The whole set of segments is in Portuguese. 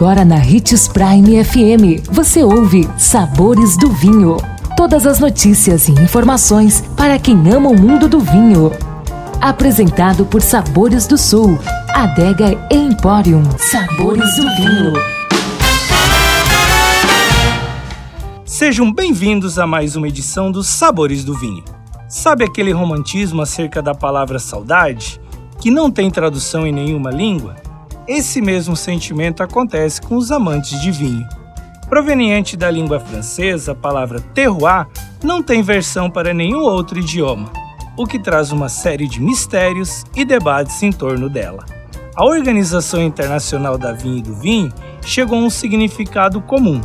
Agora na Ritz Prime FM, você ouve Sabores do Vinho. Todas as notícias e informações para quem ama o mundo do vinho. Apresentado por Sabores do Sul, Adega Emporium. Sabores do Vinho. Sejam bem-vindos a mais uma edição dos Sabores do Vinho. Sabe aquele romantismo acerca da palavra saudade, que não tem tradução em nenhuma língua? Esse mesmo sentimento acontece com os amantes de vinho. Proveniente da língua francesa, a palavra terroir não tem versão para nenhum outro idioma, o que traz uma série de mistérios e debates em torno dela. A Organização Internacional da Vinha e do Vinho chegou a um significado comum,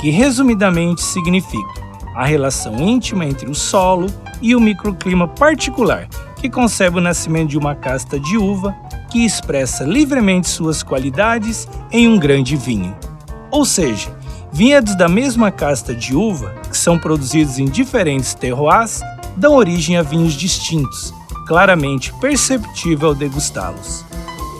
que resumidamente significa a relação íntima entre o solo e o microclima particular que concebe o nascimento de uma casta de uva que expressa livremente suas qualidades em um grande vinho. Ou seja, vinhedos da mesma casta de uva, que são produzidos em diferentes terroirs, dão origem a vinhos distintos, claramente perceptível ao degustá-los.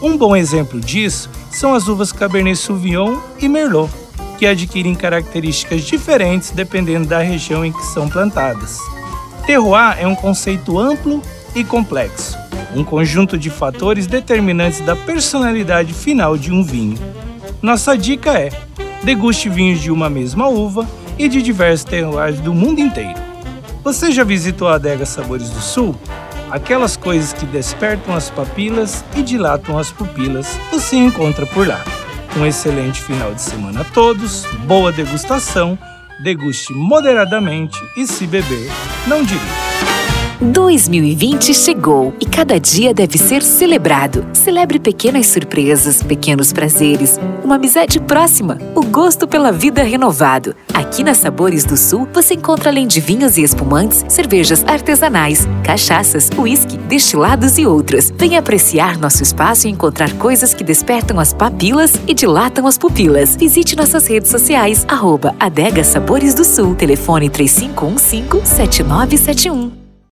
Um bom exemplo disso são as uvas Cabernet Sauvignon e Merlot, que adquirem características diferentes dependendo da região em que são plantadas. Terroir é um conceito amplo e complexo, um conjunto de fatores determinantes da personalidade final de um vinho. Nossa dica é: deguste vinhos de uma mesma uva e de diversos terroirs do mundo inteiro. Você já visitou a adega Sabores do Sul? Aquelas coisas que despertam as papilas e dilatam as pupilas, você encontra por lá. Um excelente final de semana a todos, boa degustação, deguste moderadamente e se beber, não dirija. 2020 chegou e cada dia deve ser celebrado. Celebre pequenas surpresas, pequenos prazeres, uma amizade próxima, o gosto pela vida renovado. Aqui na Sabores do Sul você encontra além de vinhos e espumantes, cervejas artesanais, cachaças, uísque, destilados e outras. Venha apreciar nosso espaço e encontrar coisas que despertam as papilas e dilatam as pupilas. Visite nossas redes sociais, arroba Adega Sabores do Sul, telefone 3515 7971.